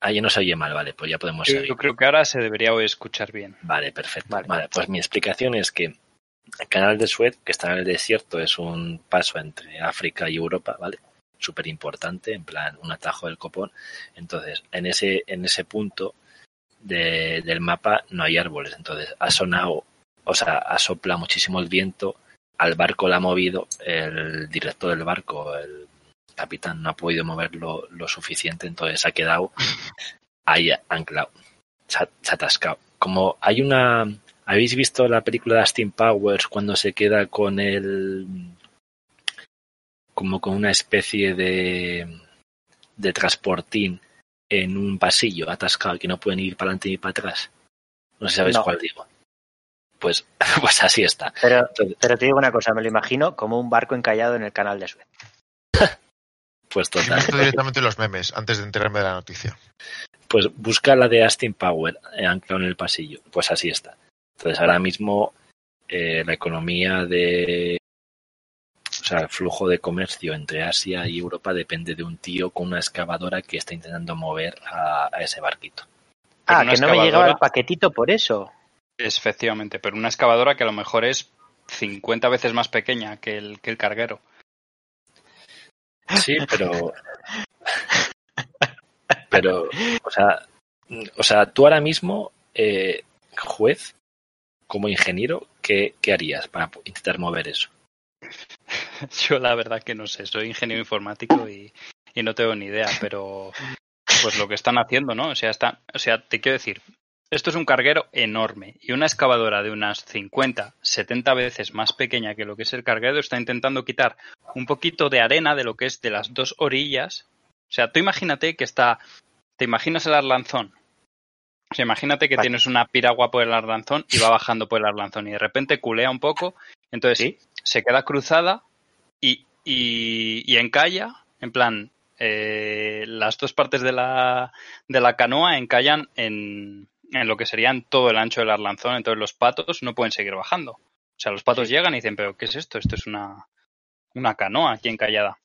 Ahí no se oye mal, vale, pues ya podemos Yo, seguir. yo creo que ahora se debería escuchar bien. Vale, perfecto. Vale. Vale. pues mi explicación es que el canal de Suez, que está en el desierto, es un paso entre África y Europa, ¿vale? Súper importante, en plan, un atajo del copón. Entonces, en ese, en ese punto de- del mapa no hay árboles. Entonces, ha sonado, o sea, ha soplado muchísimo el viento, al barco lo ha movido, el director del barco, el capitán, no ha podido moverlo lo suficiente, entonces ha quedado ahí anclado, se ha, se ha atascado. Como hay una... ¿Habéis visto la película de Austin Powers cuando se queda con el... como con una especie de... de transportín en un pasillo atascado que no pueden ir para adelante ni para atrás? No sé si sabéis No. cuál digo. Pues, pues así está. Pero, Entonces, pero te digo una cosa, me lo imagino como un barco encallado en el canal de Suez. Pues total. directamente los memes antes de enterarme de la noticia. Pues busca la de Austin Power eh, anclado en el pasillo. Pues así está. Entonces ahora mismo eh, la economía de... O sea, el flujo de comercio entre Asia y Europa depende de un tío con una excavadora que está intentando mover a, a ese barquito. Ah, que no me llegaba el paquetito por eso. Efectivamente, pero una excavadora que a lo mejor es 50 veces más pequeña que el, que el carguero. Sí, pero... Pero, o sea, o sea tú ahora mismo, eh, juez, como ingeniero, ¿qué, ¿qué harías para intentar mover eso? Yo la verdad que no sé, soy ingeniero informático y, y no tengo ni idea, pero pues lo que están haciendo, ¿no? O sea, está, o sea, te quiero decir, esto es un carguero enorme y una excavadora de unas 50, 70 veces más pequeña que lo que es el carguero está intentando quitar un poquito de arena de lo que es de las dos orillas. O sea, tú imagínate que está, te imaginas el arlanzón. O sea, imagínate que Vale. tienes una piragua por el arlanzón y va bajando por el arlanzón y de repente culea un poco, entonces Sí. se queda cruzada y, y, y encalla, en plan, eh, las dos partes de la, de la canoa encallan en, en lo que serían todo el ancho del arlanzón, entonces los patos no pueden seguir bajando. O sea, los patos llegan y dicen, pero ¿qué es esto? Esto es una, una canoa aquí encallada.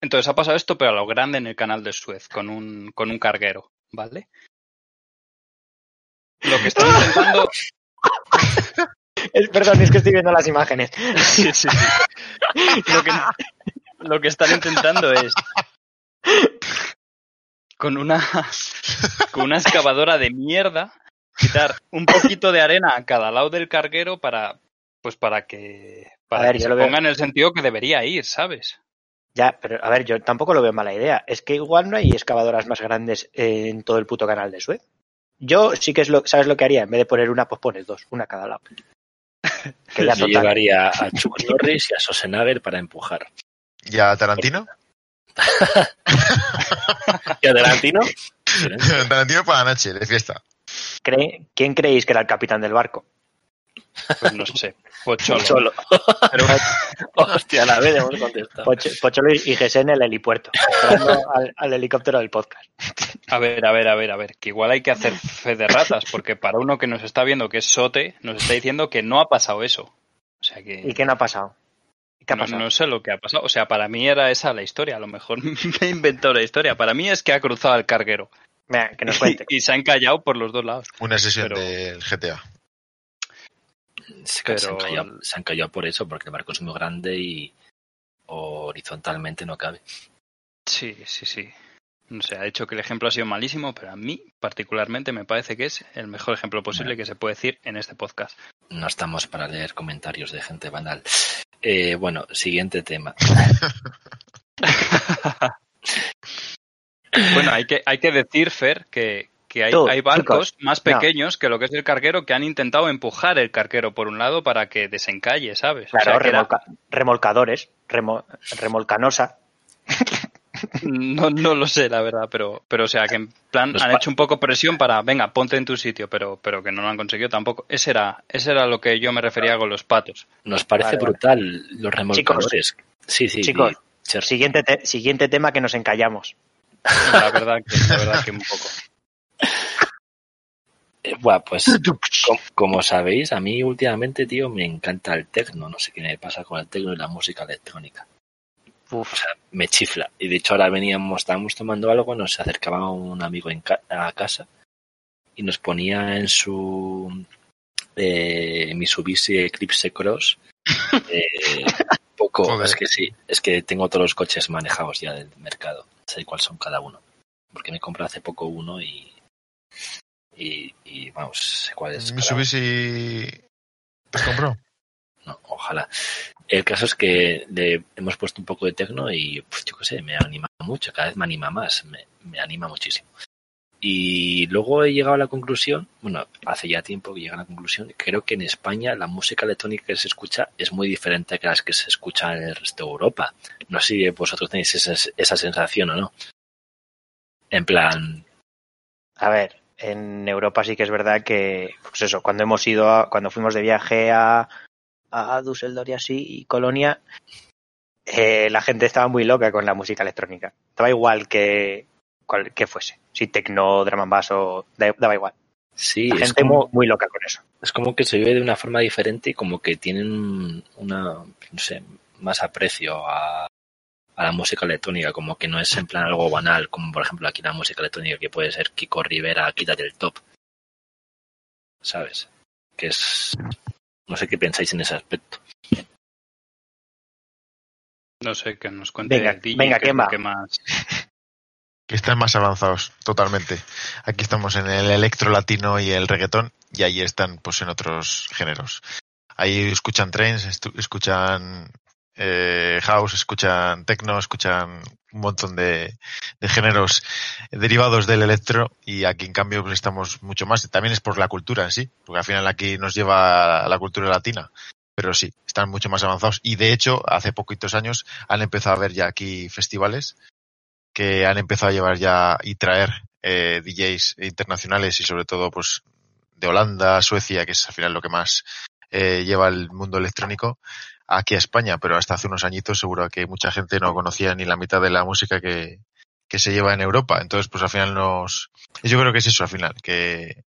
Entonces ha pasado esto, pero a lo grande en el canal de Suez, con un, con un carguero, ¿vale? Lo que están intentando... Es, perdón, es que estoy viendo las imágenes. Sí, sí, sí. Lo que, lo que están intentando es con una con una excavadora de mierda quitar un poquito de arena a cada lado del carguero para pues para que para ver, que se lo veo- ponga en el sentido que debería ir, ¿sabes? Ya, pero a ver, yo tampoco lo veo mala idea. Es que igual no hay excavadoras más grandes en todo el puto canal de Suez. Yo sí que es lo, ¿sabes lo que haría? En vez de poner una, pues pones dos, una a cada lado. Que ya Yo total. llevaría a Chuck Norris y a Schwarzenegger para empujar. ¿Y a Tarantino? ¿Y a Tarantino? Tarantino para la noche, de fiesta. ¿Cree- ¿Quién creéis que era el capitán del barco? Pues no sé. Pocholo. Solo. Pero Hostia, la vez hemos contestado. Poch- Pocholo y Gese en el helipuerto, al, al helicóptero del podcast. a ver, a ver, a ver, a ver, que igual hay que hacer fe de ratas, porque para uno que nos está viendo que es sote, nos está diciendo que no ha pasado eso. O sea que ¿Y qué no ha pasado? ¿Y ¿Qué ha no, pasado? no sé lo que ha pasado. O sea, para mí era esa la historia. A lo mejor me he inventado la historia. Para mí es que ha cruzado el carguero. Que nos Y, cuente. y se ha encallado por los dos lados. Una sesión Pero- del GTA. Se, Pero- se han callado, se han callado por eso, porque el barco es muy grande y horizontalmente no cabe. Sí, sí, sí. No sé, ha dicho que el ejemplo ha sido malísimo, pero a mí particularmente me parece que es el mejor ejemplo posible que se puede decir en este podcast. No estamos para leer comentarios de gente banal. Eh, bueno, siguiente tema. Bueno, hay que, hay que decir, Fer, que, que hay, Tú, hay barcos chicos, más no. pequeños que lo que es el carguero que han intentado empujar el carguero por un lado para que desencalle, ¿sabes? O Claro, sea, era- remolcadores, remo- remolcanosa. No, no lo sé, la verdad, pero, pero o sea, que en plan Los han hecho un poco presión para, venga, ponte en tu sitio, pero, pero que no lo han conseguido tampoco. Ese era, ese era lo que yo me refería con los patos. Nos parece Vale, vale. brutal los remolcadores. sí, sí. Chicos, sí. Siguiente, te- siguiente tema que nos encallamos. La verdad que, la verdad que un poco. Eh, buah, pues com- como sabéis, a mí últimamente, tío, me encanta el tecno. No sé qué me pasa con el tecno y la música electrónica. Uf, O sea, me chifla. Y de hecho ahora veníamos, estábamos tomando algo, nos acercaba un amigo en ca- a casa y nos ponía en su eh, Mitsubishi Eclipse Cross. eh, poco, Joder. es que sí, es que tengo todos los coches manejados ya del mercado. Sé cuáles son cada uno. Porque me compré hace poco uno y. Y, y vamos, sé cuál es. Mitsubishi te compró. no, ojalá. El caso es que le hemos puesto un poco de tecno y, pues, yo qué sé, me anima mucho, cada vez me anima más, me, anima muchísimo. Y luego he llegado a la conclusión, bueno, hace ya tiempo que llegué a la conclusión, creo que en España la música electrónica que se escucha es muy diferente a las que se escucha en el resto de Europa. No sé si vosotros tenéis esa, esa sensación o no. En plan, A ver, en Europa sí que es verdad que, pues eso, cuando hemos ido, a- cuando fuimos de viaje a, a Düsseldorf y así, y Colonia, eh, la gente estaba muy loca con la música electrónica. Daba igual que, cual, que fuese. Si tecno, drum and bass o da- daba igual. sí, La es gente como, muy loca con eso. es como que se vive de una forma diferente y como que tienen una, no sé, más aprecio a, a la música electrónica, como que no es en plan algo banal, como por ejemplo aquí la música electrónica que puede ser Kiko Rivera, quítate el top. ¿Sabes? Que es... No sé qué pensáis en ese aspecto. No sé, que nos cuente Venga, DJ, venga, que que más... Que están más avanzados, totalmente. Aquí estamos en el electro latino y el reggaetón, y ahí están pues en otros géneros. Ahí escuchan trance, estu- escuchan eh, house, escuchan techno, escuchan un montón de, de géneros derivados del electro y aquí en cambio pues, estamos mucho más. También es por la cultura en sí, porque al final aquí nos lleva a la cultura latina. Pero sí, están mucho más avanzados. Y de hecho, hace poquitos años han empezado a haber ya aquí festivales que han empezado a llevar ya y traer eh, DJs internacionales y sobre todo pues de Holanda, Suecia, que es al final lo que más eh, lleva el mundo electrónico, aquí a España, pero hasta hace unos añitos seguro que mucha gente no conocía ni la mitad de la música que, que se lleva en Europa. Entonces, pues al final nos... Yo creo que es eso, al final, que,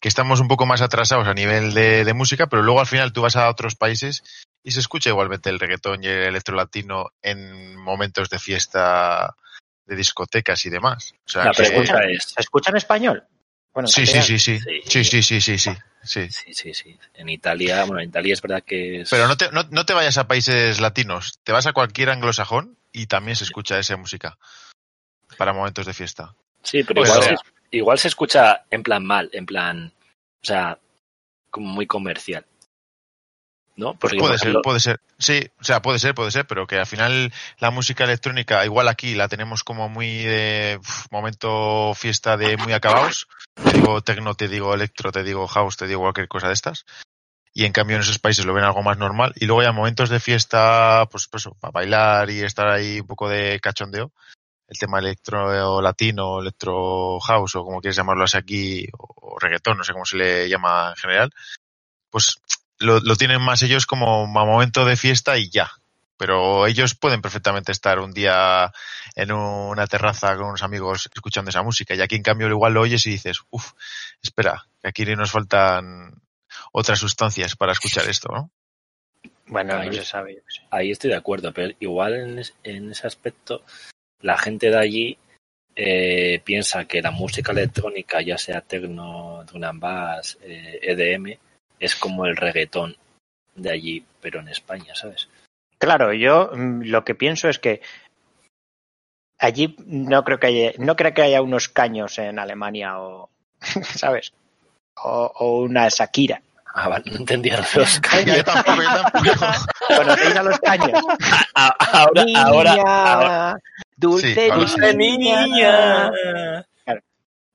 que estamos un poco más atrasados a nivel de, de música, pero luego al final tú vas a otros países y se escucha igualmente el reggaetón y el electro latino en momentos de fiesta de discotecas y demás. O sea, La que- pregunta es... ¿Se escucha en español? Bueno, Sí, sí, sí, sí. Sí. Sí, sí, sí, sí, sí. sí. Sí, sí, sí. En Italia, bueno, en Italia es verdad que es... Pero no te, no, no te vayas a países latinos, te vas a cualquier anglosajón y también se escucha esa música para momentos de fiesta. Sí, pero O igual, se, igual se escucha en plan mal, en plan, o sea, como muy comercial. ¿No? Pues puede ser, puede ser. Sí, o sea, puede ser, puede ser, pero que al final la música electrónica, igual aquí la tenemos como muy de uf, momento fiesta de muy acabados. Te digo tecno, te digo electro, te digo house, te digo cualquier cosa de estas. Y en cambio en esos países lo ven algo más normal. Y luego ya momentos de fiesta, pues, pues para bailar y estar ahí un poco de cachondeo. El tema electro latino, electro house o como quieres llamarlo así aquí, o reggaetón, no sé cómo se le llama en general. Pues lo, lo tienen más ellos como a momento de fiesta y ya. Pero ellos pueden perfectamente estar un día en una terraza con unos amigos escuchando esa música. Y aquí en cambio igual lo oyes y dices, uff, espera, que aquí nos faltan otras sustancias para escuchar esto, ¿no? Bueno, no Ahí. se sabe. yo qué sé. ahí estoy de acuerdo, pero igual en, es- en ese aspecto, la gente de allí eh, piensa que la música electrónica, ya sea techno, drum and bass, eh, EDM, es como el reggaetón de allí, pero en España, ¿sabes? Claro, yo mm, lo que pienso es que allí no creo que haya, no creo que haya unos caños en Alemania o, ¿sabes? O, o una Shakira. Ah, vale, no entendía los yo tampoco, yo tampoco. ¿Conocéis a los caños? Ah, Ahora, Niña, ahora, ahora. dulce, Sí, ahora dulce niña.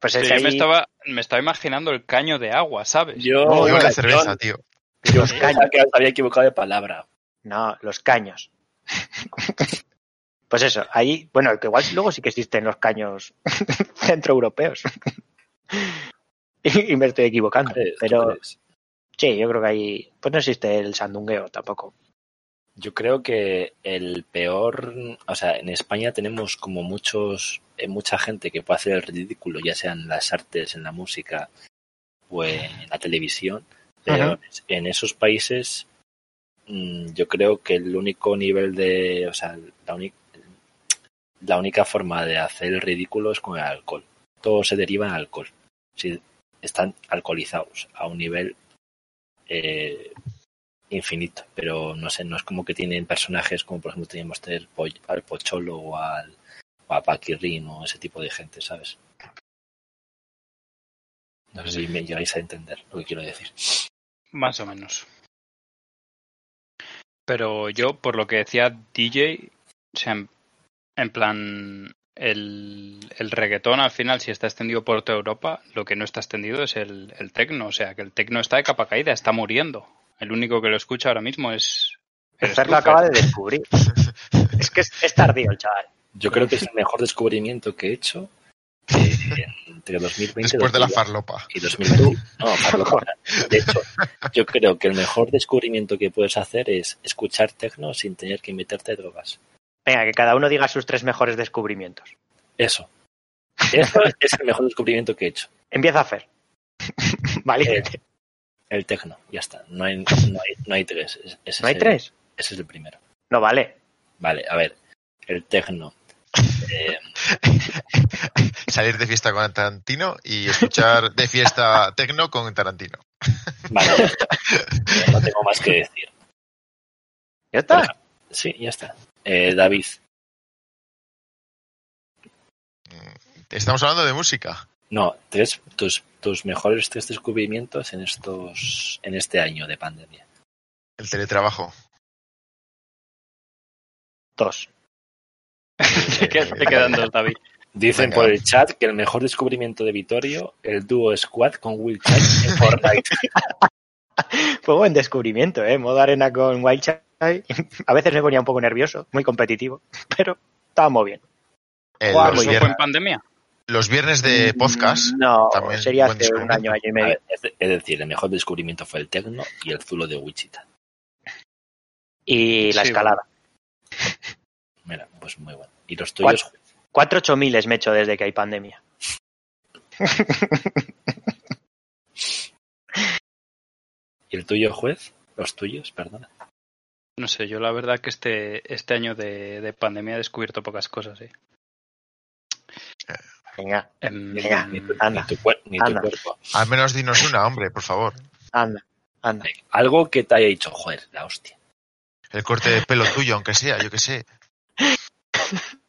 Pues es Sí, yo ahí me estaba, me estaba imaginando el caño de agua, ¿sabes? Yo, No, yo la cerveza, tío. yo Los caños. que había equivocado de palabra. No, los caños. Pues eso, ahí, bueno, que igual luego sí que existen los caños centroeuropeos. y, y me estoy equivocando. ¿Crees? ¿Tú Pero sí, yo creo que ahí, pues no existe el sandungueo tampoco. Yo creo que el peor, o sea, en España tenemos como muchos, eh, mucha gente que puede hacer el ridículo, ya sea en las artes, en la música o en la televisión, pero Ajá. en esos países mm, yo creo que el único nivel de, o sea, la uni- la única forma de hacer el ridículo es con el alcohol. Todo se deriva en alcohol. Si están alcoholizados a un nivel eh, infinito, pero no sé, no es como que tienen personajes como por ejemplo teníamos tener al Pocholo o al o a Paquirrin o ese tipo de gente, ¿sabes? No sé si me llegáis a entender lo que quiero decir. Más o menos. Pero yo, por lo que decía DJ, o sea, en, plan, el, el, reggaetón al final, si está extendido por toda Europa, lo que no está extendido es el, el tecno. O sea, que el tecno está de capa caída, está muriendo. El único que lo escucha ahora mismo es. Fer lo acaba de descubrir. es que es, es, tardío el chaval. Yo creo que es el mejor descubrimiento que he hecho eh, entre 2020 Después de la farlopa. y 2020. No, farlopa. De hecho, yo creo que el mejor descubrimiento que puedes hacer es escuchar tecno sin tener que meterte drogas. Venga, que cada uno diga sus tres mejores descubrimientos. Eso. Eso es el mejor descubrimiento que he hecho. Empieza a hacer. Valiente. El, el tecno, ya está. No hay, no hay, no hay tres. Ese ¿No hay es el, tres? Ese es el primero. No vale. Vale, a ver. El tecno. Eh, Salir de fiesta con Tarantino y escuchar de fiesta tecno con Tarantino. Vale, ya no tengo más que decir. ¿Ya está? Sí, ya está. Eh, David. Estamos hablando de música. No, tres, tus, tus mejores tres descubrimientos en estos en este año de pandemia. El teletrabajo. Dos. ¿Qué te quedan dos, David? Dicen Venga. por el chat que el mejor descubrimiento de Vittorio, el dúo Squad con Will Chat en Fortnite. Fue buen descubrimiento, ¿eh? Modo arena con Wild Child. A veces me ponía un poco nervioso, muy competitivo, pero estábamos bien. Eh, los, ¿Eso fue en pandemia? Los viernes de podcast. No, también sería hace un año, año y medio. ver, es, de- es decir, el mejor descubrimiento fue el tecno y el zulo de Wichita. Y la Sí, escalada. Mira, pues muy bueno. ¿Y los tuyos? Cuatro ocho miles me he hecho desde que hay pandemia. ¿Y el tuyo, juez? ¿Los tuyos? Perdona. No sé, yo la verdad que este, este año de, de pandemia he descubierto pocas cosas, ¿eh? Venga, Em, Venga, Ni tu, Anda. ni tu cuer- ni tu Anda. cuerpo. Al menos dinos una, hombre, por favor. anda, anda. Algo que te haya dicho, joder, la hostia. El corte de pelo tuyo, aunque sea, yo qué sé.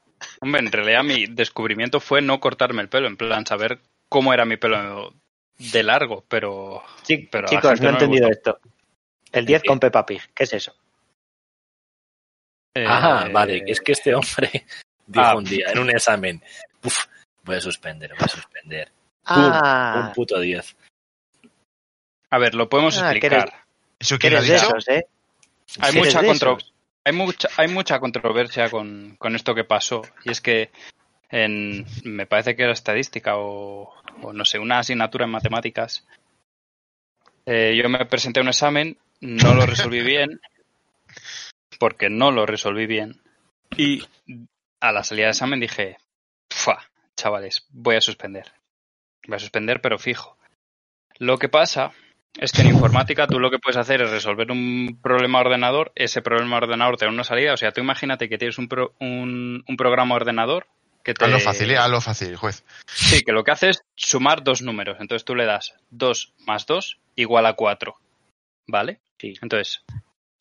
Hombre, en realidad mi descubrimiento fue no cortarme el pelo, en plan saber cómo era mi pelo de largo, pero chicos, no he entendido gustó. esto. El 10 ¿Qué? con Peppa Pig, ¿qué es eso? Ah, eh, vale, es que este hombre dijo Ah. un día en un examen, "Uf, voy a suspender, voy a suspender. Un Ah, puto 10. A ver, lo podemos Ah, explicar. ¿Eso que quién lo ha eres de dicho? esos, ¿eh? Hay mucha de contro- esos. hay mucha hay mucha controversia con, con esto que pasó y es que en me parece que era estadística o, o no sé una asignatura en matemáticas eh, yo me presenté a un examen no lo resolví bien porque no lo resolví bien y a la salida del examen dije "Fua, chavales voy a suspender voy a suspender pero fijo lo que pasa es que en informática tú lo que puedes hacer es resolver un problema ordenador, ese problema ordenador te da una salida, o sea, tú imagínate que tienes un, pro- un, un programa ordenador que te... Hazlo fácil, eh, hazlo fácil, juez. Sí, que lo que hace es sumar dos números, entonces tú le das 2 más 2 igual a 4, ¿vale? Sí. Entonces,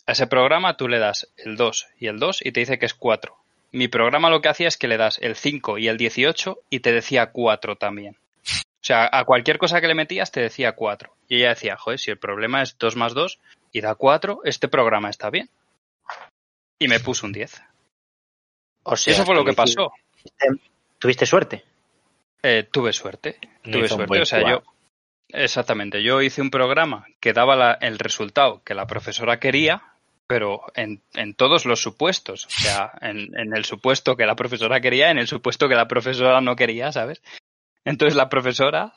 a ese programa tú le das el 2 y el 2 y te dice que es 4. Mi programa lo que hacía es que le das el 5 y el 18 y te decía 4 también. O sea, a cualquier cosa que le metías te decía 4. Y ella decía, joder, si el problema es 2 más 2 y da 4, este programa está bien. Y me puso un 10. O sea, eso fue lo que pasó. Tuviste suerte. Eh, tuve suerte. Tuve suerte. O sea, yo. Exactamente. Yo hice un programa que daba la- el resultado que la profesora quería, pero en, en todos los supuestos. O sea, en, en el supuesto que la profesora quería, en el supuesto que la profesora no quería, ¿sabes? Entonces la profesora,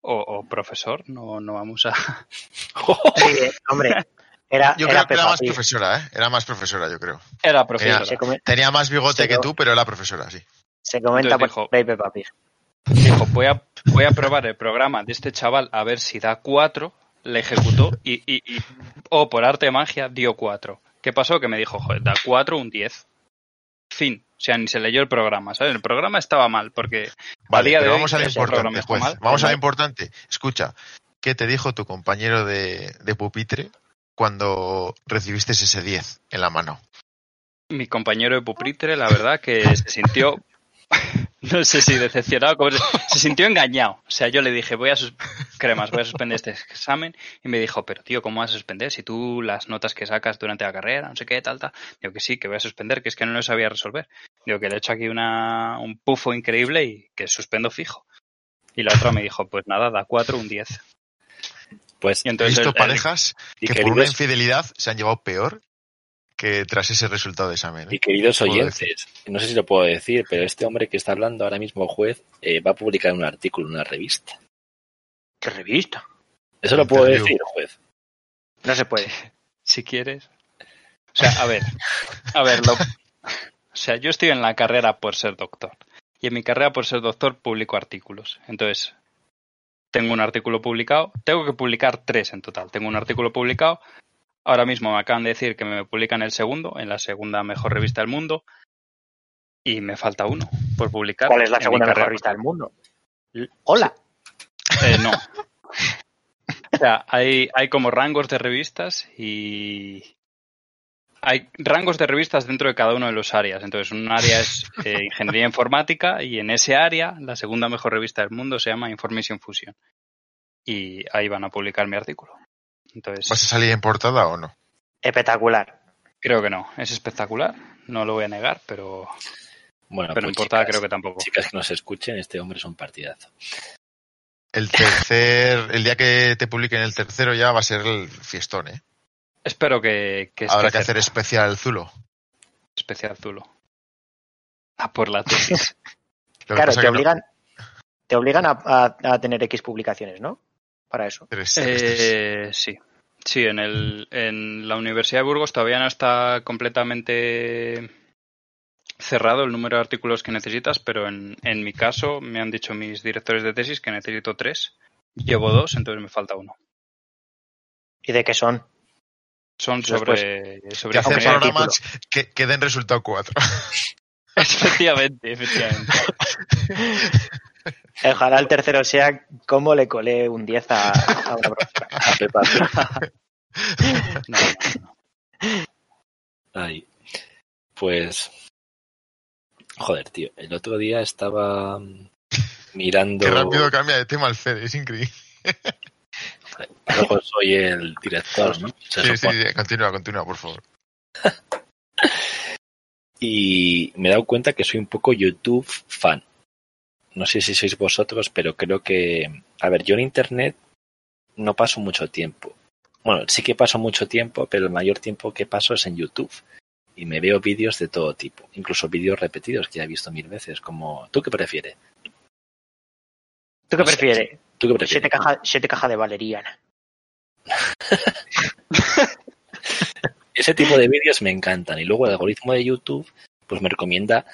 o, o profesor, no, no vamos a. Sí, hombre, era, Yo era creo que era más Pig. profesora, ¿eh? Era más profesora, yo creo. Era profesora. Come- Tenía más bigote que tú, pero era profesora, sí. se comenta Entonces por dijo- Peppa Pig. Dijo, voy a, voy a probar el programa de este chaval a ver si da 4. Le ejecutó y, y, y oh, por arte de magia, dio 4. ¿Qué pasó? Que me dijo, joder, da 4, un 10. Fin. O sea, ni se leyó el programa, ¿sabes? El programa estaba mal, porque Vale, pero vamos a lo importante, juez. mal, Vamos a lo importante. Escucha, ¿qué te dijo tu compañero de, de pupitre cuando recibiste ese 10 en la mano? mi compañero de pupitre, la verdad que se sintió, no sé si decepcionado, como se, se sintió engañado. O sea, yo le dije, voy a sus cremas, voy a suspender este examen. Y me dijo, pero tío, ¿cómo vas a suspender? Si tú las notas que sacas durante la carrera, no sé qué, tal, tal. Digo que sí, que voy a suspender, que es que no lo sabía resolver. Digo que le he hecho aquí una, un pufo increíble y que suspendo fijo. Y la otra me dijo, pues nada, da cuatro, un 10. Pues, Y He entonces visto el- el- parejas que por una infidelidad se han llevado peor que tras ese resultado de examen. ¿eh? y queridos oyentes, no sé si lo puedo decir, pero este hombre que está hablando ahora mismo, juez, eh, va a publicar un artículo en una revista. ¿Qué revista? ¿Eso lo puedo Interview. decir, juez? No se puede. si quieres. O sea, a ver, a ver, lo- o sea, yo estoy en la carrera por ser doctor. Y en mi carrera por ser doctor publico artículos. Entonces, tengo un artículo publicado, tengo que publicar tres en total. Tengo un artículo publicado. Ahora mismo me acaban de decir que me publican el segundo, en la segunda mejor revista del mundo. Y me falta uno por publicar. ¿Cuál es la segunda mejor revista del mundo? Hola. Eh, no. O sea, hay, hay como rangos de revistas y hay rangos de revistas dentro de cada uno de los áreas. Entonces, un área es eh, ingeniería informática y en ese área la segunda mejor revista del mundo se llama Information Fusion. Y ahí van a publicar mi artículo. Entonces, ¿Vas a salir en portada o no? Espectacular. creo que no. Es espectacular. No lo voy a negar, pero, Bueno, pero en pues, portada chicas, creo que tampoco. chicas que nos escuchen, este hombre es un partidazo. El tercer, el día que te publiquen el tercero ya va a ser el fiestón, ¿eh? Espero que, que Habrá que hacer especial Zulo. especial Zulo. A por la tesis. Claro, te que no- obligan, te obligan a, a- a tener X publicaciones, ¿no? Para eso. Tres- tres- Eh, sí, sí, en, el, en la Universidad de Burgos todavía no está completamente cerrado el número de artículos que necesitas, pero en, en mi caso me han dicho mis directores de tesis que necesito tres. Llevo dos, entonces me falta uno. ¿Y de qué son? Son Después, sobre, que sobre hacer programas que, que den resultado cuatro. Efectivamente, efectivamente. Ojalá el tercero sea cómo le colé un 10 a, a una profesora. A. No, no, no. Ay, pues. Joder, tío. El otro día estaba mirando. Qué rápido cambia de tema el Fede, es increíble. Luego soy el director, ¿no? Se Sí, sí, supone. sí, continúa, continúa, por favor. Y me he dado cuenta que soy un poco YouTube fan. No sé si sois vosotros, pero creo que. A ver, yo en internet no paso mucho tiempo. Bueno, sí que paso mucho tiempo, pero el mayor tiempo que paso es en YouTube. Y me veo vídeos de todo tipo, incluso vídeos repetidos que ya he visto mil veces, como ¿tú qué prefieres? ¿Tú qué No sé. prefieres? ¿Tú qué prefieres? Siete cajas caja de valeriana. Ese tipo de vídeos me encantan. Y luego el algoritmo de YouTube pues me recomienda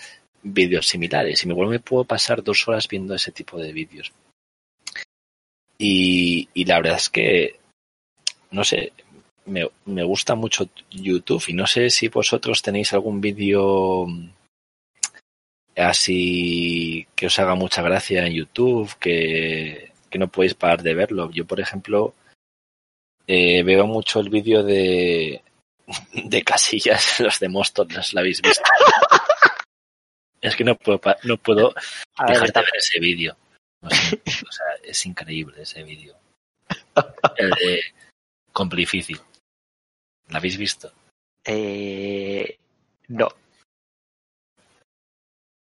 vídeos similares. Y me, puedo pasar dos horas viendo ese tipo de vídeos. Y, y la verdad es que, no sé, me, me gusta mucho YouTube. Y no sé si vosotros tenéis algún vídeo así que os haga mucha gracia en YouTube, que, que no podéis parar de verlo. Yo, por ejemplo, eh, veo mucho el vídeo de, de Casillas, los de Móstoles, ¿lo habéis visto? Es que no puedo, no puedo A ver, dejar de ver ese vídeo. No sé, o sea, es increíble ese vídeo. El de Complifícil. ¿Lo habéis visto? eh, no.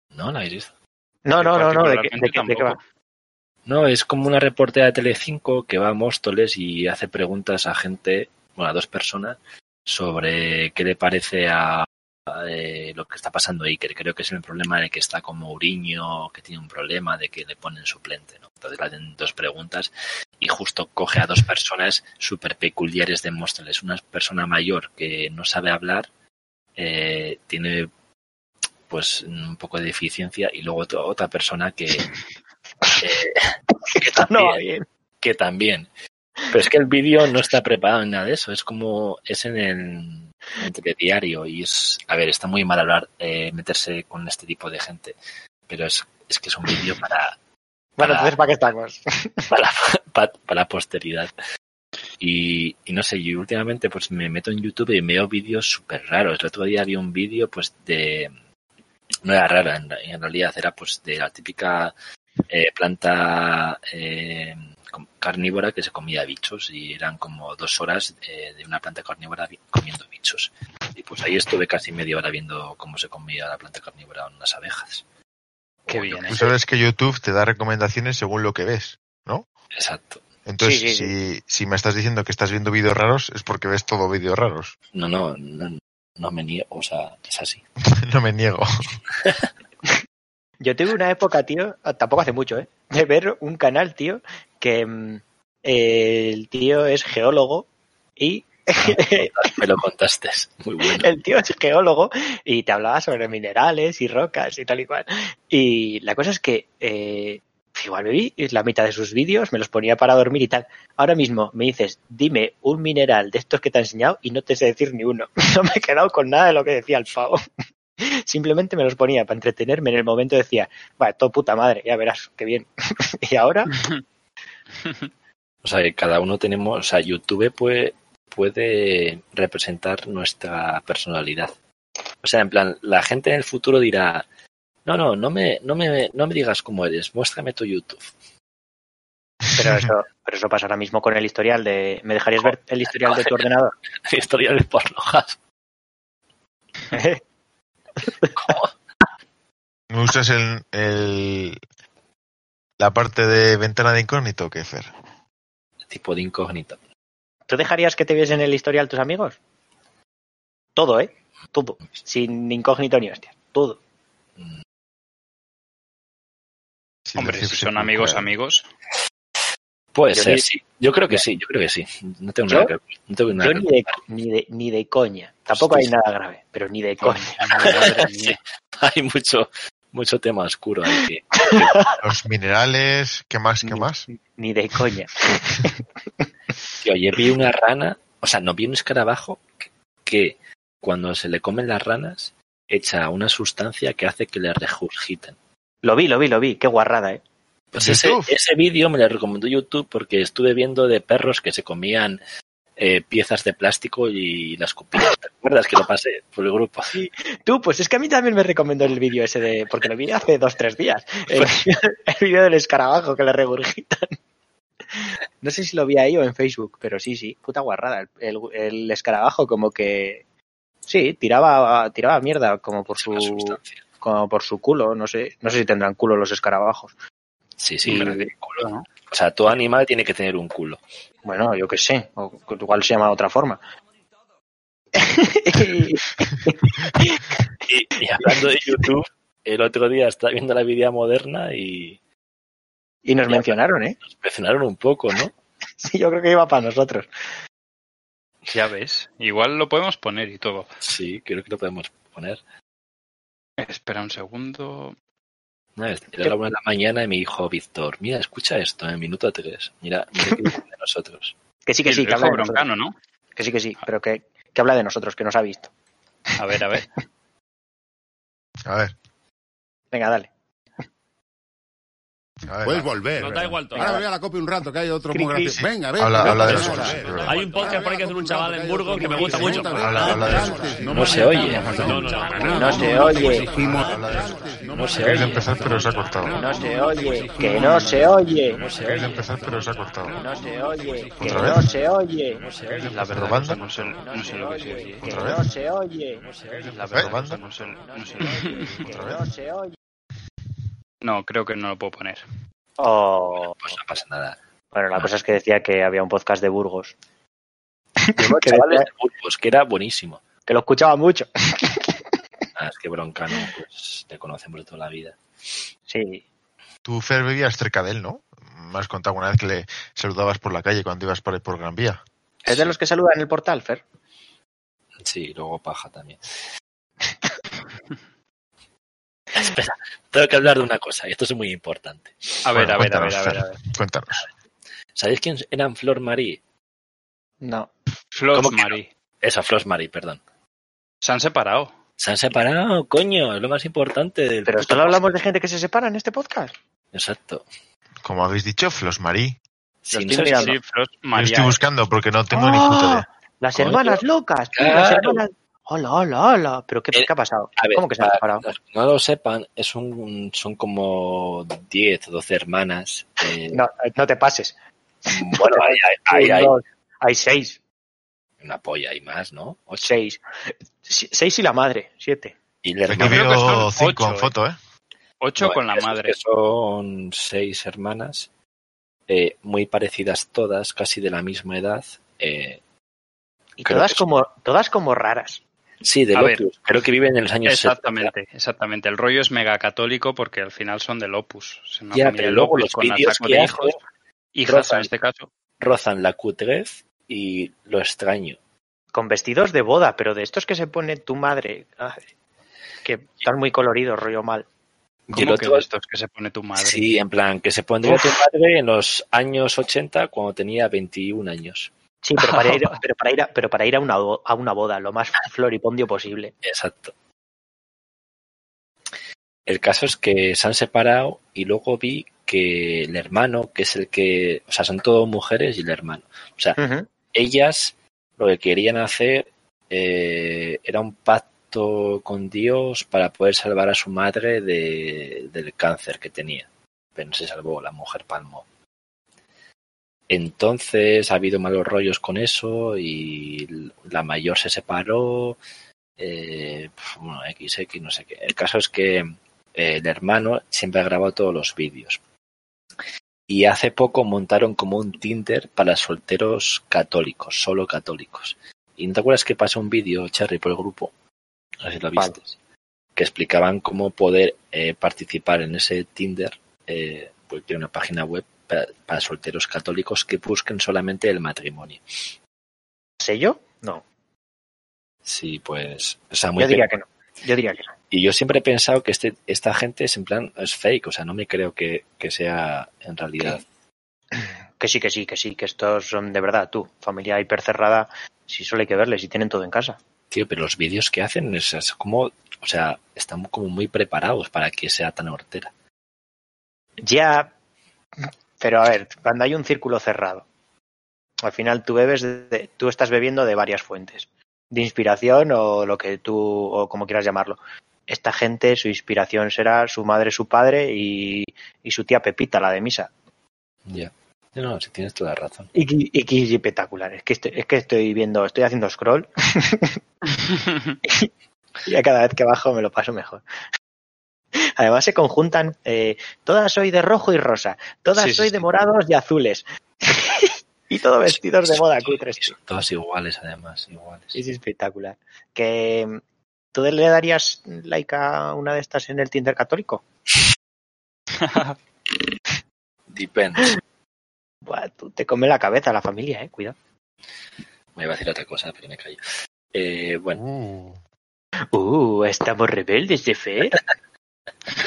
¿No lo habéis visto? No, no, no, no. ¿De qué, Particularmente de qué- de qué va? No, es como una reportera de Telecinco que va a Móstoles y hace preguntas a gente, bueno, a dos personas, sobre qué le parece a, a, eh, lo que está pasando ahí, que creo que es el problema en el que está con Mourinho, que tiene un problema de que le ponen suplente, ¿no? Entonces le hacen dos preguntas y justo coge a dos personas súper peculiares de Móstoles. Una persona mayor que no sabe hablar, eh, tiene pues un poco de deficiencia y luego otra- persona que... eh, que también, que también. Pero es que el vídeo no está preparado en nada de eso. Es como, es en el, entre diario y es, a ver, está muy mal hablar, eh, meterse con este tipo de gente, pero es, es que es un vídeo para, Bueno, Para- entonces, ¿para qué estamos? para, para, para la posteridad. Y, y no sé, yo últimamente pues me meto en YouTube y veo vídeos súper raros. El otro día vi un vídeo pues de... No era raro, en, en realidad era pues de la típica eh, planta eh, carnívora que se comía bichos y eran como dos horas eh, de una planta carnívora comiendo bichos. Y pues ahí estuve casi media hora viendo cómo se comía la planta carnívora unas abejas. Qué bien, Tú ¿eh? sé. sabes que YouTube te da recomendaciones según lo que ves, ¿no? Exacto. Entonces, Sí, sí, si, si me estás diciendo que estás viendo vídeos raros, es porque ves todo vídeos raros. No, no, no, no me niego, o sea, es así. no me niego. Yo tuve una época, tío, ah, tampoco hace mucho, ¿eh? De ver un canal, tío, que mm, el tío es geólogo y Me lo contaste. Muy bueno. el tío es geólogo y te hablaba sobre minerales y rocas y tal y cual. Y la cosa es que eh, igual me vi la mitad de sus vídeos, me los ponía para dormir y tal. Ahora mismo me dices, dime un mineral de estos que te ha enseñado y no te sé decir ni uno. No me he quedado con nada de lo que decía el pavo. Simplemente me los ponía para entretenerme. En el momento decía, va, todo puta madre, ya verás, qué bien. y ahora, O sea, que cada uno tenemos, o sea, YouTube puede, puede representar nuestra personalidad. O sea, en plan, la gente en el futuro dirá, no, no, no me, no me, no me digas cómo eres, muéstrame tu YouTube. pero eso, pero eso pasa ahora mismo con el historial de. ¿Me dejarías ver el historial de tu ordenador? Historia de pornojas. ¿No usas el, el- la parte de ventana de incógnito, qué Fer? Tipo de incógnito. ¿Tú dejarías que te viesen el historial tus amigos? Todo, ¿eh? Todo. Sin incógnito ni hostias. Todo. Hombre, si son amigos, amigos. Puede Yo ser, ni- sí. Yo creo que sí, yo creo que sí. No tengo ¿Yo? nada que ver. No tengo nada Yo que ni de, ni, de, ni de coña. Tampoco Hostia. hay nada grave, pero ni de coña. Sí. Hay mucho, mucho tema oscuro ahí que, Los minerales, ¿qué más, qué Ni- más? Ni de coña. Tío, ayer vi una rana, o sea, no vi un escarabajo que, que cuando se le comen las ranas echa una sustancia que hace que le regurgiten. Lo vi, lo vi, lo vi. Qué guarrada, ¿eh? Pues ese, ese vídeo me lo recomendó YouTube porque estuve viendo de perros que se comían eh, piezas de plástico y las escupían. ¿Te acuerdas que lo pasé por el grupo? Tú, pues es que a mí también me recomendó el vídeo ese de. Porque lo vi hace dos, tres días. El, el vídeo del escarabajo que le regurgitan. No sé si lo vi ahí o en Facebook, pero sí, sí. Puta guarrada. El, el- escarabajo, como que. Sí, tiraba, tiraba mierda como por su. como por su culo, no sé, no sé si tendrán culo los escarabajos. Sí, sí, Y- tiene culo. ¿no? O sea, todo animal tiene que tener un culo. Bueno, yo qué sé, o igual se llama de otra forma. Y- hablando de YouTube, el otro día estaba viendo la vida moderna y y nos mencionaron, ¿eh? nos mencionaron un poco, ¿no? Sí, yo creo que iba para nosotros. Ya ves. Igual lo podemos poner y todo. Sí, creo que lo podemos poner. Espera un segundo. Era la una de la mañana y me dijo Víctor, mira, escucha esto en minuto 3. Mira, mira qué de nosotros. Que sí, que sí, que habla de nosotros. broncano, ¿no? Que sí, que sí, pero que, que habla de nosotros, que nos ha visto. A ver, a ver. A ver, Venga, dale. Ver. Puedes volver. Nos da igual todo. Ahora voy a la copia un rato, que hay otro muy gracioso. Venga. Habla- habla de pero- Hay un podcast por ahí que hace un chaval en Burgos que me gusta mucho. Habla- habla de nosotros. No se oye. No, no, no. No se oye. No se oye. empezar, pero se ha cortado. no se oye, que no se oye, Queréis empezar, pero se ha cortado. no se oye, que ¿Otra no se oye, no sé, no lo que se oye. que ¿Otra vez? no se oye, La ¿Eh? verdad ¿Probando? que no sé, no sé. que no se oye. No, creo que no lo puedo poner. Oh. Pues no pasa nada. Bueno, la cosa es que decía que había un podcast de Burgos, Que chavales de Burgos, que era buenísimo. que lo escuchaba mucho. Ah, es que Broncano, pues le conocemos de toda la vida. Sí, Tú, Fer, vivías cerca de él, ¿no? Me has contado una vez que le saludabas por la calle cuando ibas por por Gran Vía. es de los que saludan en el portal, Fer. Sí, luego paja también. Espera, tengo que hablar de una cosa, y esto es muy importante. A ver, Bueno, a ver, a ver, a ver, a ver. Cuéntanos. ¿Sabéis quién eran Flor Marie? No. Flor. Marie. Esa, Flor Marie, perdón. Se han separado. Se han separado, coño, es lo más importante del Pero solo hablamos de gente que se separa en este podcast. Exacto. Como habéis dicho, Flosmarí. Sí, estoy no si- Sí, Yo María. estoy buscando porque no tengo ni ¡Ah! puta idea. Las hermanas locas, tío, las hermanas. Hola, hola, hola. ¿Pero qué, Eh, qué ha pasado? Ver, ¿Cómo que se han para separado? los que no lo sepan, es un, son como 10 o 12 hermanas. eh, No, no te pases. Bueno, hay, hay, hay, hay. Hay seis. una polla y más, ¿no? Ocho. Seis. Si- Seis y la madre. Siete. Y creo que veo cinco ocho, en eh. foto, ¿eh? Ocho con la madre. que son seis hermanas, eh, muy parecidas todas, casi de la misma edad. eh, Y todas como, todas como raras. Sí, de A ver. Opus. Creo que viven en los años 70. Exactamente, exactamente. El rollo es mega católico porque al final son del Opus. Es una Ya, pero luego Opus los vídeos que de hijos, hijas en rozan. este caso. rozan la cutrez y lo extraño. Con vestidos de boda, pero de estos que se pone tu madre. ay, que están muy coloridos, rollo mal. Y el ¿Cómo que otro- de estos que se pone tu madre? Sí, en plan, que se pondría tu madre en los años 80 cuando tenía 21 años. Sí, pero para ir, pero para ir, a, pero para ir a, una, a una boda, lo más floripondio posible. Exacto. El caso es que se han separado y luego vi que el hermano, que es el que, o sea, son todas mujeres y el hermano. O sea, ellas lo que querían hacer eh, era un pacto con Dios para poder salvar a su madre de- del cáncer que tenía. Pero no se salvó, la mujer palmó. Entonces ha habido malos rollos con eso y la mayor se separó. Eh, bueno, XX, no sé qué. El caso es que eh, el hermano siempre ha grabado todos los vídeos. Y hace poco montaron como un Tinder para solteros católicos, solo católicos. ¿Y no te acuerdas que pasó un vídeo, Cherry, por el grupo? A ver si lo viste. Que explicaban cómo poder eh, participar en ese Tinder, eh, porque tiene una página web para, para solteros católicos que busquen solamente el matrimonio. ¿Sé yo? No. Sí, pues, o sea, muy Yo diría que no. Yo diría que no. Y yo siempre he pensado que este, esta gente es en plan, es fake, o sea, no me creo que, que sea en realidad. Que sí, que sí, que sí, que estos son de verdad, tú, familia hipercerrada, si solo hay que verles y tienen todo en casa. Tío, pero los vídeos que hacen es, es como, o sea, están como muy preparados para que sea tan hortera. Ya, pero a ver, cuando hay un círculo cerrado, al final tú bebes, de- tú estás bebiendo de varias fuentes, de inspiración o lo que tú, o como quieras llamarlo. Esta gente, su inspiración será su madre, su padre y, y su tía Pepita, la de misa. Ya. No, no, si tienes toda la razón. Y, que- y espectacular. Es que, estoy, es que estoy viendo, estoy haciendo scroll y a cada vez que bajo me lo paso mejor. Además se conjuntan, eh, todas soy de rojo y rosa, todas Sí, soy sí. de morados y azules. y todo vestidos de moda cutres. Son todos iguales, además, iguales. Es espectacular. Que ¿Tú le darías like a una de estas en el Tinder católico? Depends. Buah, tú te come la cabeza la familia, eh, cuidado. Me iba a decir otra cosa, pero me callo. Eh, bueno, Uh, Uh, estamos rebeldes de fe.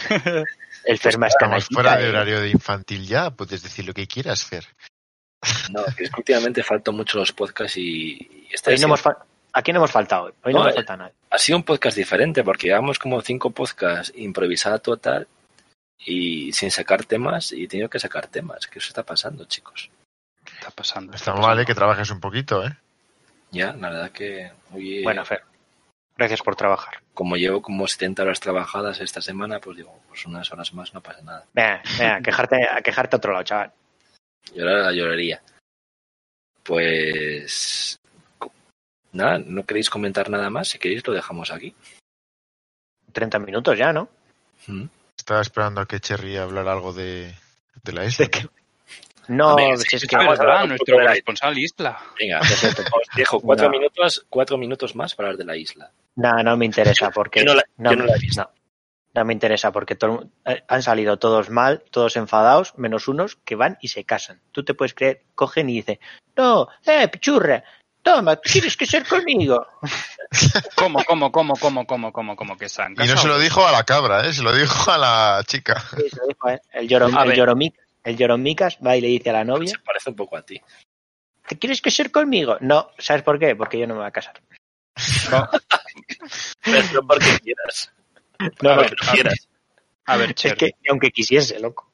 El Fer más estamos canallita, fuera de eh. horario de infantil ya, puedes decir lo que quieras, Fer. no, es que últimamente faltan mucho los podcasts y, y Hoy ha no sido- hemos fal- ¿A quién hemos faltado hoy? No, No, nos eh. falta nadie. ha sido un podcast diferente porque llevamos como cinco podcasts improvisada total y sin sacar temas y he tenido que sacar temas. ¿Qué os está pasando, chicos? ¿Qué está pasando? Está mal, ¿eh? Que trabajes un poquito, ¿eh? Ya, la verdad que hoy, eh, Bueno, Fer, gracias por trabajar. como llevo como 70 horas trabajadas esta semana, pues digo, pues unas horas más no pasa nada. Venga, venga, a quejarte, a quejarte a otro lado, chaval. Llorar la lloraría. Pues nada, no queréis comentar nada más, si queréis lo dejamos aquí. 30 minutos ya, ¿no? ¿Mm? Estaba esperando a que Cherry hablara algo de, de la isla. ¿De qué? No, ver, si es que... vamos a ¿Verdad? hablar Nuestro poco de la- corresponsal Isla. Venga, os dejo cuatro No. minutos, cuatro minutos más para hablar de la isla. No, no me interesa porque... Yo no la- yo no la he visto. no. No me interesa porque todo- eh, han salido todos mal, todos enfadados, menos unos que van y se casan. Tú te puedes creer, cogen y dicen, no, eh, pichurra, toma, tienes que ser conmigo. ¿Cómo, cómo, cómo, cómo, cómo, cómo, cómo que están? Y no se lo dijo a la cabra, ¿eh? Se lo dijo a la chica. Sí, se lo dijo, ¿eh? El, llorom, el. El lloromicas va y le dice a la novia, Se parece un poco a ti. ¿te quieres que ser conmigo? No, ¿sabes por qué? Porque yo no me voy a casar. Pero no porque quieras. No, Porque quieras. A ver, es Cher, que ni aunque quisiese, loco.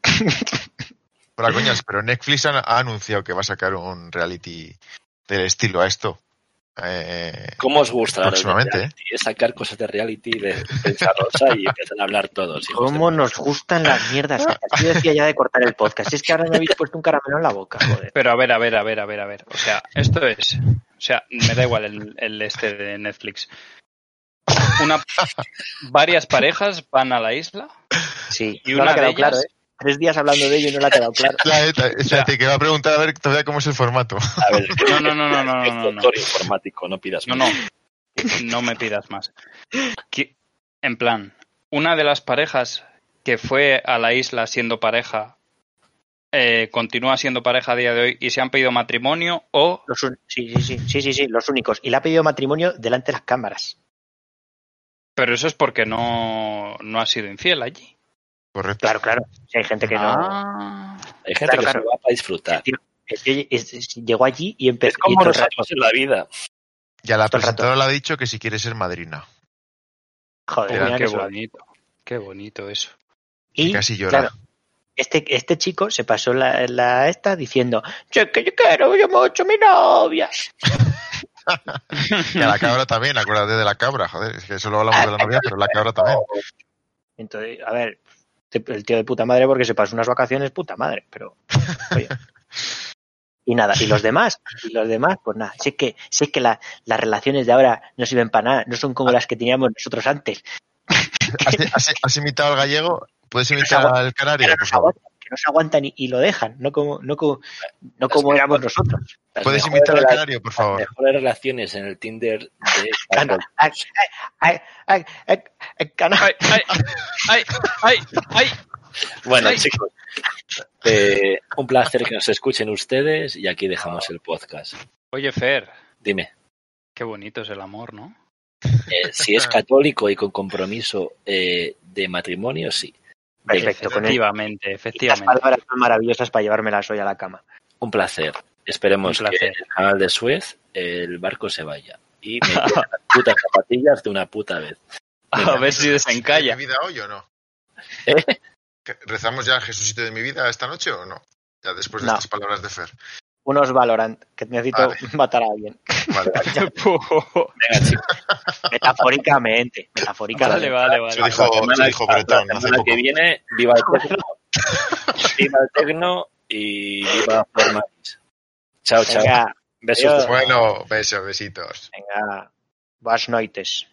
Para coñas, pero Netflix ha, ha anunciado que va a sacar un reality del estilo a esto. Eh, ¿Cómo os gusta Próximamente, reality? Es sacar cosas de reality de prensa rosa y empiezan a hablar todos. ¿Cómo nos gustan las mierdas? Yo decía ya de cortar el podcast. Es que ahora me habéis puesto un caramelo en la boca, joder. Pero a ver, a ver, a ver, a ver, a ver. O sea, esto es. O sea, me da igual el, el este de Netflix. Una, varias parejas van a la isla. Sí, Y una de claro, ellas- ¿eh? Tres días hablando de ello y no le ha quedado claro. espérate, que va a preguntar a ver todavía cómo es el formato. A ver, No, no, no, no, no, no, no. doctor informático, no pidas No, más. no. No me pidas más. Que- En plan, una de las parejas que fue a la isla siendo pareja eh, continúa siendo pareja a día de hoy y se han pedido matrimonio o Los un- sí, sí, sí, sí, sí, sí, los únicos. Y le ha pedido matrimonio delante de las cámaras. pero eso es porque no, no ha sido infiel allí. Correcto. Claro, claro. Si hay gente que no. Ah. Hay gente Claro, que claro. se va para disfrutar. Es que es- es- llegó allí y empezó. Es como y todo el rato, nosotros en la vida. Ya la presentadora le ha dicho que si quiere ser madrina. Joder, mira qué bonito. Qué bonito eso. Y, casi llora. claro, este, este chico se pasó la, la esta diciendo: Che, que yo quiero, yo mucho mi novia. Y a la cabra también, acuérdate de la cabra, joder, es que solo hablamos de la novia, pero la cabra también. Entonces, a ver, el tío de puta madre porque se pasó unas vacaciones, puta madre, pero. oye. Y nada, y los demás, y los demás, pues nada, si es que, si es que la- las relaciones de ahora no sirven para nada, no son como las que teníamos nosotros antes. ¿Has, has- has imitado al gallego? ¿Puedes imitar nos al canario, que nos aguantan, que no se aguantan y, y lo dejan, no como, no como, no como éramos nosotros. Las ¿Puedes imitar al canario, por las favor? mejores relaciones en el Tinder de Cana- ay, ay, ay, ay, ay, ¡Ay, ay, ay, ay, ay! Bueno, Ay. chicos, eh, un placer que nos escuchen ustedes y aquí dejamos el podcast. Oye, Fer, Dime, qué bonito es el amor, ¿no? eh, si es católico y con compromiso eh, de matrimonio, sí. Perfecto, Efectivamente, Estas efectivamente. palabras son maravillosas para llevármelas hoy a la cama. Un placer. Esperemos que en el canal de Suez el barco se vaya. Y me las putas zapatillas de una puta vez. A ver si desencalla. ¿Mi vida hoy o no? ¿Eh? ¿Que- ¿Rezamos ya al Jesucito de mi vida esta noche o no? Ya después de No. estas palabras de Fer. Unos Valorant, que necesito Vale. matar a alguien. Vale, vale. Venga. Metafóricamente, metafóricamente. Vale, vale, vale. dijo, La dijo Bretón la semana que viene, viva el tecno. viva el tecno y viva Formatis. Chao, chao. Venga, Besos. adiós. Bueno, besos, besitos. venga. Buenas noites.